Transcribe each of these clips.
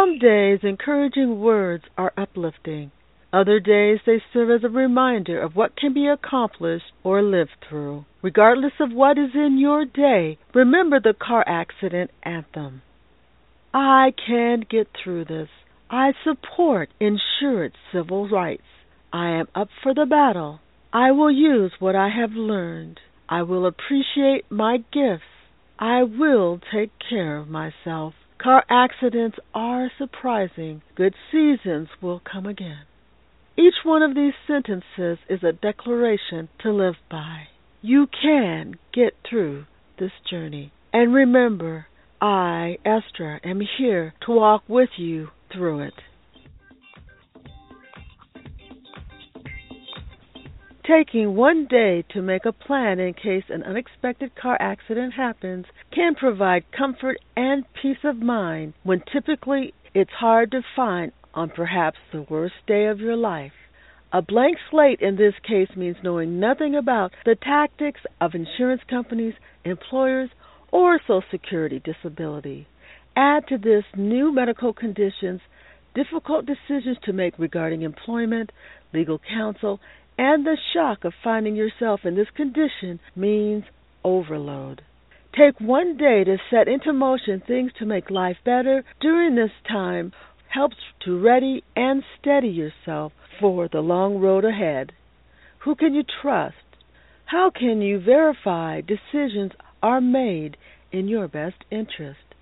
Some days encouraging words are uplifting. Other days they serve as a reminder of what can be accomplished or lived through. Regardless of what is in your day, remember the car accident anthem. I can get through this. I support insured civil rights. I am up for the battle. I will use what I have learned. I will appreciate my gifts. I will take care of myself. Car accidents are surprising. Good seasons will come again. Each one of these sentences is a declaration to live by. You can get through this journey. And remember, I, Estra, am here to walk with you through it. Taking one day to make a plan in case an unexpected car accident happens can provide comfort and peace of mind when typically it's hard to find on perhaps the worst day of your life. A blank slate in this case means knowing nothing about the tactics of insurance companies, employers, or Social Security disability. Add to this new medical conditions, difficult decisions to make regarding employment, legal counsel, and the shock of finding yourself in this condition means overload. Take one day to set into motion things to make life better during this time helps to ready and steady yourself for the long road ahead. Who can you trust? How can you verify decisions are made in your best interest?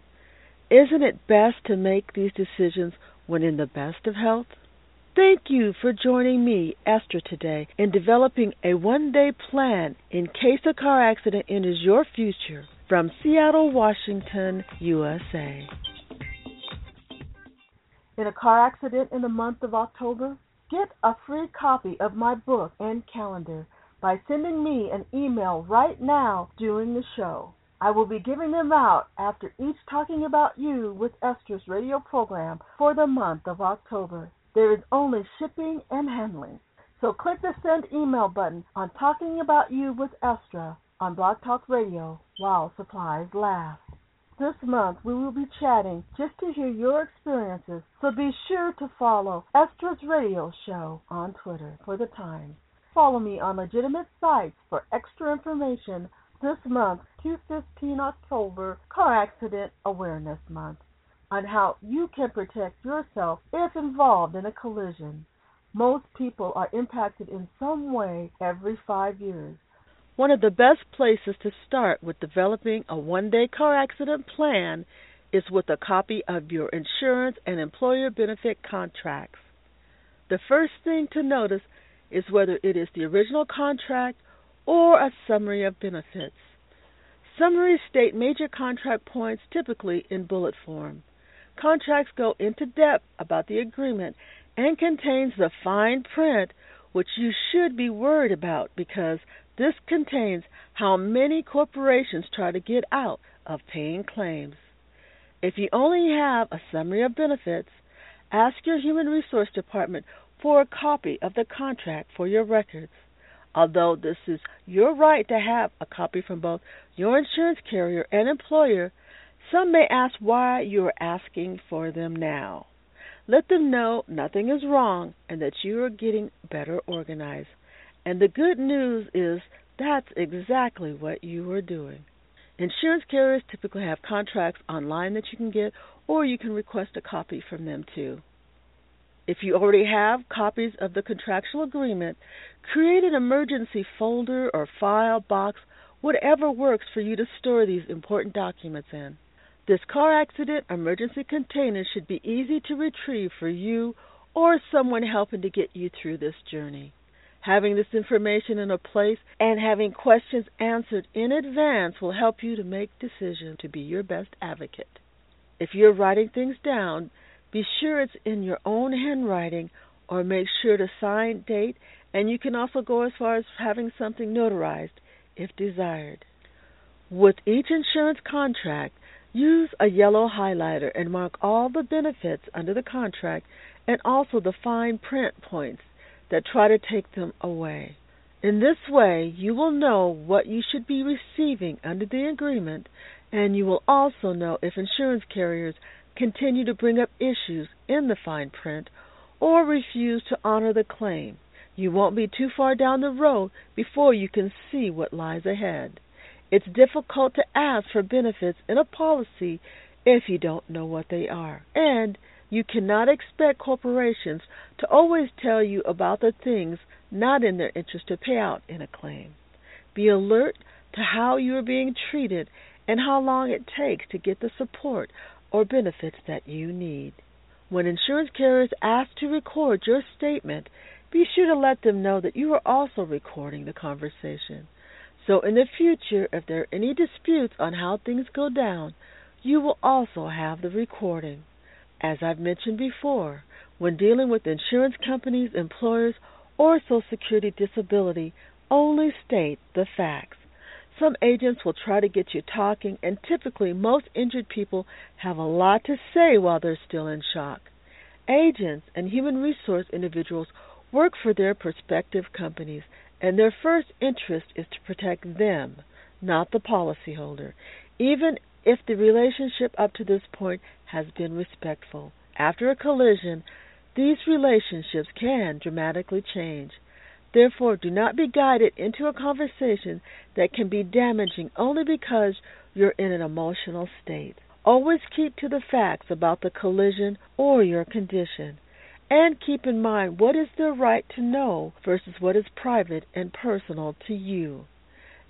Isn't it best to make these decisions when in the best of health? Thank you for joining me, Estra, today in developing a one day plan in case a car accident enters your future from Seattle, Washington, USA in a car accident in the month of October? Get a free copy of my book and calendar by sending me an email right now during the show. I will be giving them out after each Talking About You with Estra's radio program for the month of October. There is only shipping and handling. So click the send email button on Talking About You with Estra on Blog Talk Radio while supplies last. This month we will be chatting just to hear your experiences, so be sure to follow Estra's Radio Show on Twitter for the time. Follow me on legitimate sites for extra information this month, 215 October, Car Accident Awareness Month, on how you can protect yourself if involved in a collision. Most people are impacted in some way every five years. One of the best places to start with developing a one day car accident plan is with a copy of your insurance and employer benefit contracts. The first thing to notice is whether it is the original contract or a summary of benefits. Summaries state major contract points typically in bullet form. Contracts go into depth about the agreement and contains the fine print which you should be worried about because this contains how many corporations try to get out of paying claims. If you only have a summary of benefits, ask your Human Resource Department for a copy of the contract for your records. Although this is your right to have a copy from both your insurance carrier and employer, some may ask why you are asking for them now. Let them know nothing is wrong and that you are getting better organized. And the good news is that's exactly what you are doing. Insurance carriers typically have contracts online that you can get, or you can request a copy from them too. If you already have copies of the contractual agreement, create an emergency folder or file box, whatever works for you to store these important documents in. This car accident emergency container should be easy to retrieve for you or someone helping to get you through this journey. Having this information in a place and having questions answered in advance will help you to make decisions to be your best advocate. If you're writing things down, be sure it's in your own handwriting or make sure to sign, date, and you can also go as far as having something notarized if desired. With each insurance contract, use a yellow highlighter and mark all the benefits under the contract and also the fine print points that try to take them away. In this way, you will know what you should be receiving under the agreement, and you will also know if insurance carriers continue to bring up issues in the fine print or refuse to honor the claim. You won't be too far down the road before you can see what lies ahead. It's difficult to ask for benefits in a policy if you don't know what they are. And you cannot expect corporations to always tell you about the things not in their interest to pay out in a claim. Be alert to how you are being treated and how long it takes to get the support or benefits that you need. When insurance carriers ask to record your statement, be sure to let them know that you are also recording the conversation. So in the future, if there are any disputes on how things go down, you will also have the recording. As I've mentioned before, when dealing with insurance companies, employers, or Social Security disability, only state the facts. Some agents will try to get you talking, and typically most injured people have a lot to say while they're still in shock. Agents and human resource individuals work for their prospective companies, and their first interest is to protect them, not the policyholder, even if the relationship up to this point has been respectful. After a collision, these relationships can dramatically change. Therefore, do not be guided into a conversation that can be damaging only because you're in an emotional state. Always keep to the facts about the collision or your condition. And keep in mind what is their right to know versus what is private and personal to you.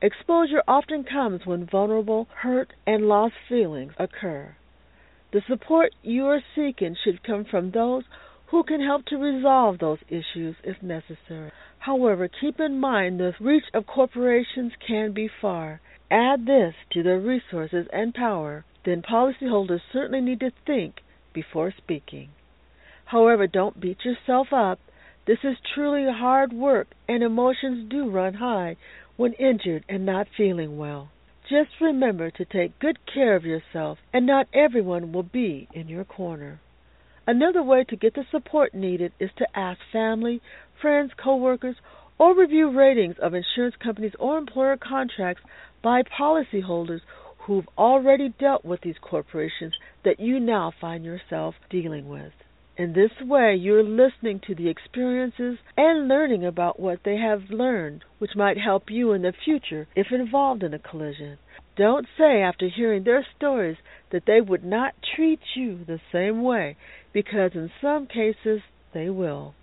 Exposure often comes when vulnerable, hurt, and lost feelings occur. The support you are seeking should come from those who can help to resolve those issues if necessary. However, keep in mind the reach of corporations can be far. Add this to their resources and power, then policyholders certainly need to think before speaking. However, don't beat yourself up. This is truly hard work, and emotions do run high when injured and not feeling well. Just remember to take good care of yourself, and not everyone will be in your corner. Another way to get the support needed is to ask family, friends, coworkers, or review ratings of insurance companies or employer contracts by policyholders who've already dealt with these corporations that you now find yourself dealing with. In this way, you're listening to the experiences and learning about what they have learned, which might help you in the future if involved in a collision. Don't say after hearing their stories that they would not treat you the same way because in some cases they will.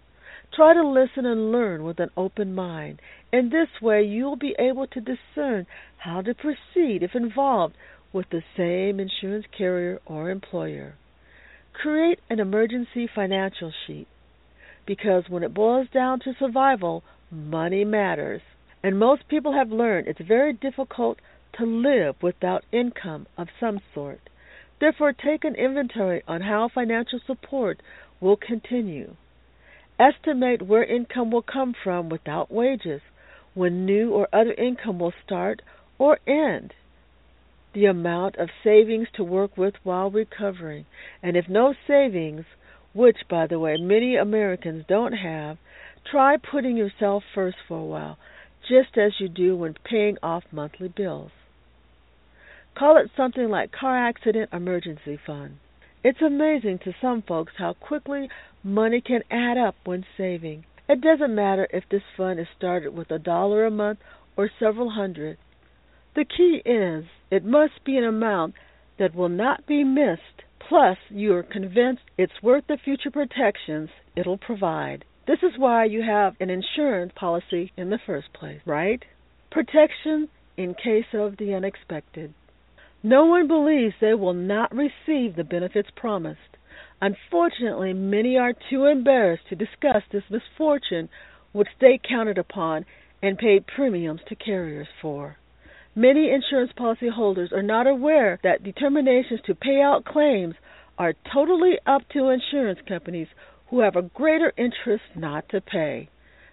Try to listen and learn with an open mind. In this way, you'll be able to discern how to proceed if involved with the same insurance carrier or employer. Create an emergency financial sheet because when it boils down to survival, money matters. And most people have learned it's very difficult to live without income of some sort. Therefore, take an inventory on how financial support will continue. Estimate where income will come from without wages, when new or other income will start or end, the amount of savings to work with while recovering, and if no savings, which, by the way, many Americans don't have, try putting yourself first for a while, just as you do when paying off monthly bills. Call it something like car accident emergency fund. It's amazing to some folks how quickly money can add up when saving. It doesn't matter if this fund is started with a dollar a month or several hundred. The key is it must be an amount that will not be missed, plus you are convinced it's worth the future protections it'll provide. This is why you have an insurance policy in the first place, right? Protection in case of the unexpected. No one believes they will not receive the benefits promised. Unfortunately, many are too embarrassed to discuss this misfortune which they counted upon and paid premiums to carriers for. Many insurance policy holders are not aware that determinations to pay out claims are totally up to insurance companies who have a greater interest not to pay.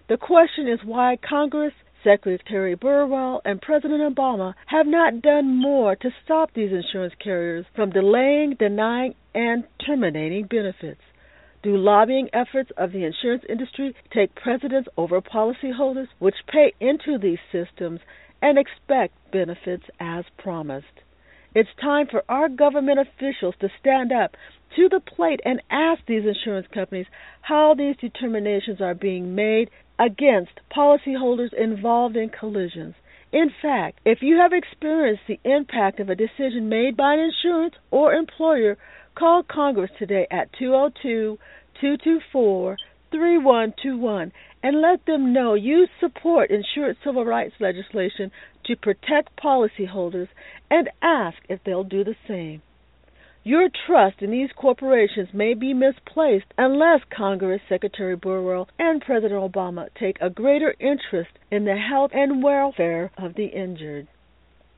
The question is why Congress Secretary Burwell and President Obama have not done more to stop these insurance carriers from delaying, denying, and terminating benefits. Do lobbying efforts of the insurance industry take precedence over policyholders which pay into these systems and expect benefits as promised? It's time for our government officials to stand up to the plate and ask these insurance companies how these determinations are being made against policyholders involved in collisions. In fact, if you have experienced the impact of a decision made by an insurance or employer, call Congress today at 202 224 3121 and let them know you support insurance civil rights legislation to protect policyholders and ask if they'll do the same. Your trust in these corporations may be misplaced unless Congress, Secretary Burwell, and President Obama take a greater interest in the health and welfare of the injured.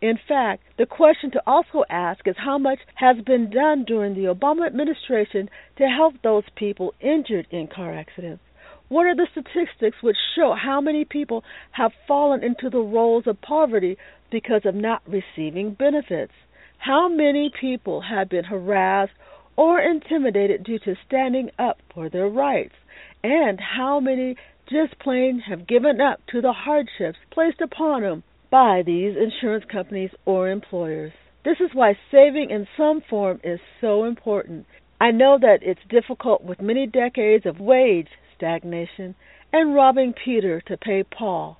In fact, the question to also ask is how much has been done during the Obama administration to help those people injured in car accidents. What are the statistics which show how many people have fallen into the roles of poverty because of not receiving benefits? How many people have been harassed or intimidated due to standing up for their rights? And how many just plain have given up to the hardships placed upon them by these insurance companies or employers? This is why saving in some form is so important. I know that it's difficult with many decades of wage stagnation, and robbing Peter to pay Paul.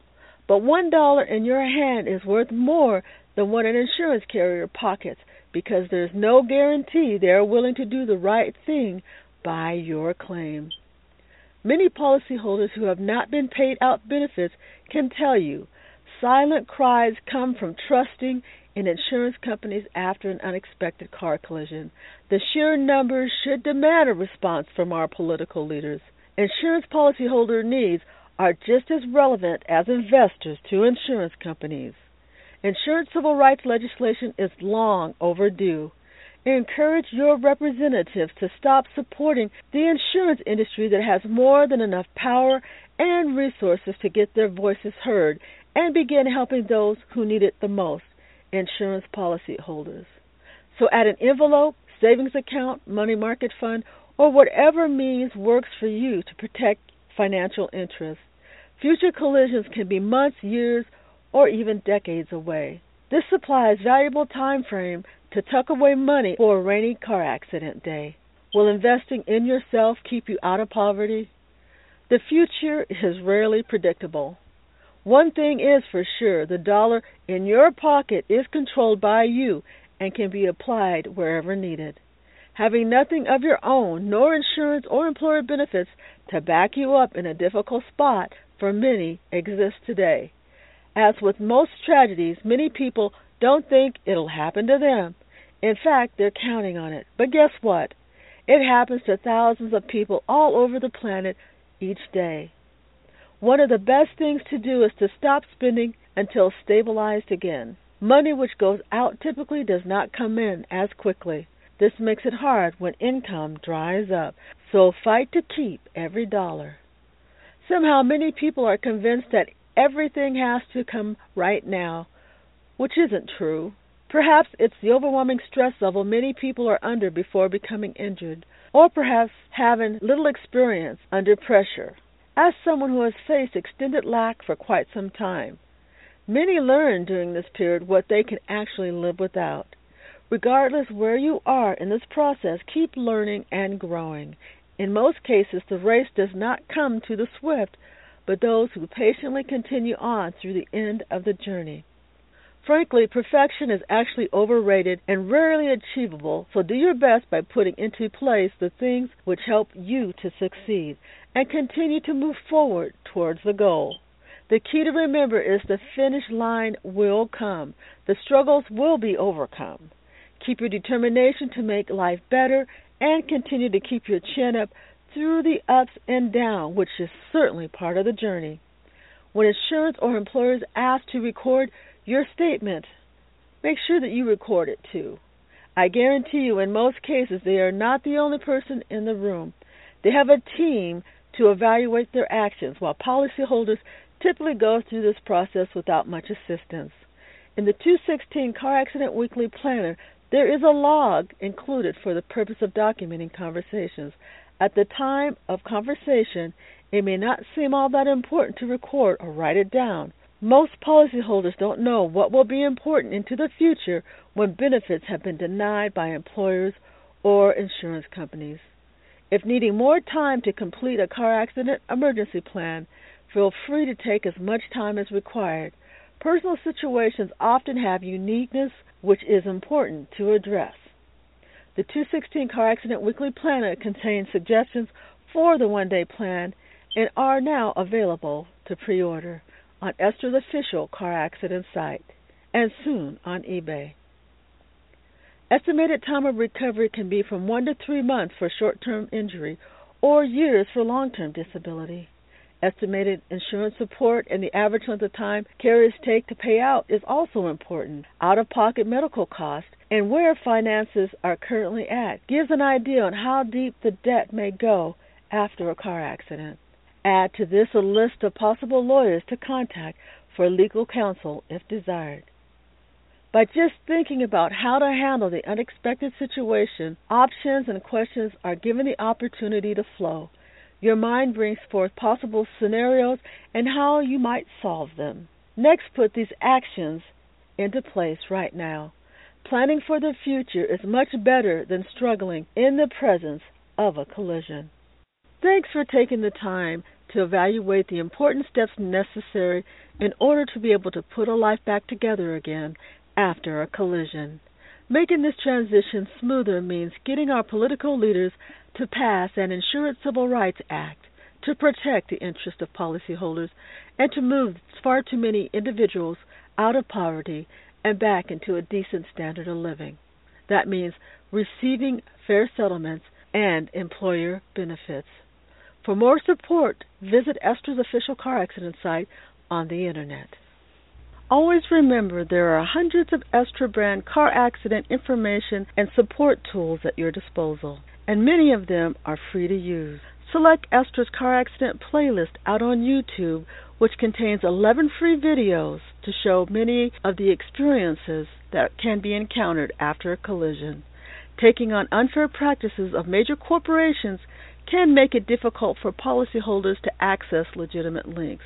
But one dollar in your hand is worth more than what an insurance carrier pockets because there's no guarantee they are willing to do the right thing by your claim. Many policyholders who have not been paid out benefits can tell you silent cries come from trusting in insurance companies after an unexpected car collision. The sheer numbers should demand a response from our political leaders. Insurance policyholder needs are just as relevant as investors to insurance companies. Insurance civil rights legislation is long overdue. Encourage your representatives to stop supporting the insurance industry that has more than enough power and resources to get their voices heard and begin helping those who need it the most, insurance policyholders. So add an envelope, savings account, money market fund, or whatever means works for you to protect financial interests. Future collisions can be months, years, or even decades away. This supplies valuable time frame to tuck away money for a rainy car accident day. Will investing in yourself keep you out of poverty? The future is rarely predictable. One thing is for sure the dollar in your pocket is controlled by you and can be applied wherever needed having nothing of your own, nor insurance or employer benefits to back you up in a difficult spot for many exists today. As with most tragedies, many people don't think it'll happen to them. In fact, they're counting on it. But guess what? It happens to thousands of people all over the planet each day. One of the best things to do is to stop spending until stabilized again. Money which goes out typically does not come in as quickly. This makes it hard when income dries up, so fight to keep every dollar. Somehow, many people are convinced that everything has to come right now, which isn't true. Perhaps it's the overwhelming stress level many people are under before becoming injured, or perhaps having little experience under pressure. As someone who has faced extended lack for quite some time, many learn during this period what they can actually live without. Regardless where you are in this process, keep learning and growing. In most cases, the race does not come to the swift, but those who patiently continue on through the end of the journey. Frankly, perfection is actually overrated and rarely achievable, so do your best by putting into place the things which help you to succeed and continue to move forward towards the goal. The key to remember is the finish line will come. The struggles will be overcome. Keep your determination to make life better and continue to keep your chin up through the ups and downs, which is certainly part of the journey. When insurance or employers ask to record your statement, make sure that you record it too. I guarantee you, in most cases, they are not the only person in the room. They have a team to evaluate their actions, while policyholders typically go through this process without much assistance. In the 216 Car Accident Weekly Planner, there is a log included for the purpose of documenting conversations. At the time of conversation, it may not seem all that important to record or write it down. Most policyholders don't know what will be important into the future when benefits have been denied by employers or insurance companies. If needing more time to complete a car accident emergency plan, feel free to take as much time as required. Personal situations often have uniqueness which is important to address. The 216 Car Accident Weekly Planner contains suggestions for the one day plan and are now available to pre order on Estra's official car accident site and soon on eBay. Estimated time of recovery can be from one to three months for short term injury or years for long term disability. Estimated insurance support and the average length of time carriers take to pay out is also important. Out of pocket medical costs and where finances are currently at gives an idea on how deep the debt may go after a car accident. Add to this a list of possible lawyers to contact for legal counsel if desired. By just thinking about how to handle the unexpected situation, options and questions are given the opportunity to flow. Your mind brings forth possible scenarios and how you might solve them. Next, put these actions into place right now. Planning for the future is much better than struggling in the presence of a collision. Thanks for taking the time to evaluate the important steps necessary in order to be able to put a life back together again after a collision. Making this transition smoother means getting our political leaders to pass an Insurance Civil Rights Act to protect the interests of policyholders and to move far too many individuals out of poverty and back into a decent standard of living. That means receiving fair settlements and employer benefits. For more support, visit Estra's official car accident site on the internet. Always remember there are hundreds of Estra brand car accident information and support tools at your disposal, and many of them are free to use. Select Estra's car accident playlist out on YouTube, which contains 11 free videos to show many of the experiences that can be encountered after a collision. Taking on unfair practices of major corporations can make it difficult for policyholders to access legitimate links.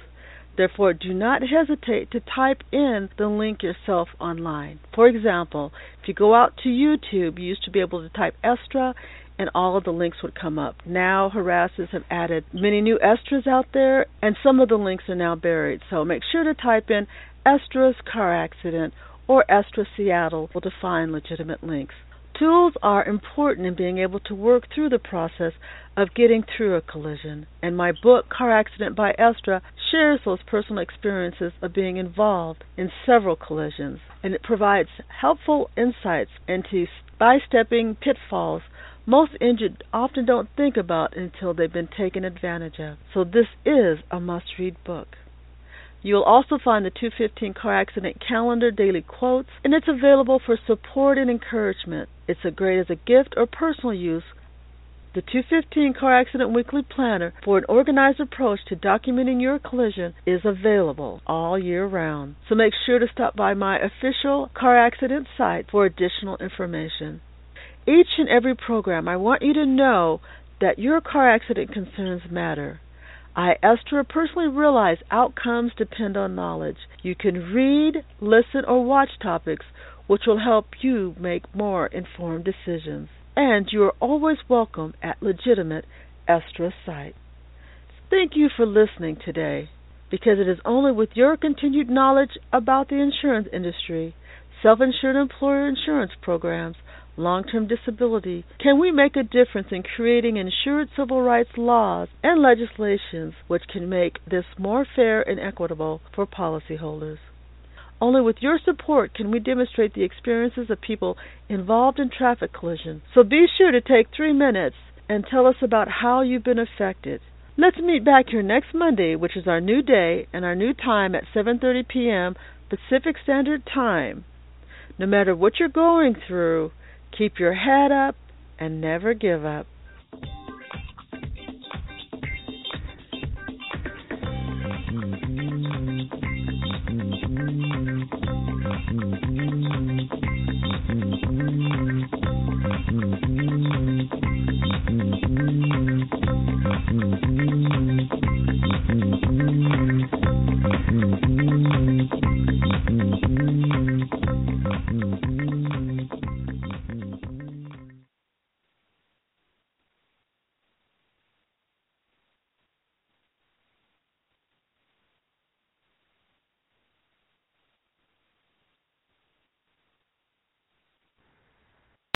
Therefore, do not hesitate to type in the link yourself online. For example, if you go out to YouTube, you used to be able to type Estra and all of the links would come up. Now, harassers have added many new Estras out there, and some of the links are now buried. So make sure to type in Estra's car accident or Estra Seattle to find legitimate links. Tools are important in being able to work through the process of getting through a collision, and my book, Car Accident by Estra, shares those personal experiences of being involved in several collisions, and it provides helpful insights into by-stepping pitfalls most injured often don't think about until they've been taken advantage of. So this is a must-read book. You will also find the 215 Car Accident Calendar daily quotes, and it's available for support and encouragement. It's a great as a gift or personal use. The 215 Car Accident Weekly Planner for an organized approach to documenting your collision is available all year round. So make sure to stop by my official car accident site for additional information. Each and every program, I want you to know that your car accident concerns matter. I, Estra, personally realize outcomes depend on knowledge. You can read, listen, or watch topics which will help you make more informed decisions. And you are always welcome at legitimate Estra site. Thank you for listening today, because it is only with your continued knowledge about the insurance industry, self-insured employer insurance programs, long term disability, can we make a difference in creating insured civil rights laws and legislations which can make this more fair and equitable for policyholders? Only with your support can we demonstrate the experiences of people involved in traffic collisions. So be sure to take three minutes and tell us about how you've been affected. Let's meet back here next Monday, which is our new day and our new time at 7:30 p.m. Pacific Standard Time. No matter what you're going through, Keep your head up and never give up.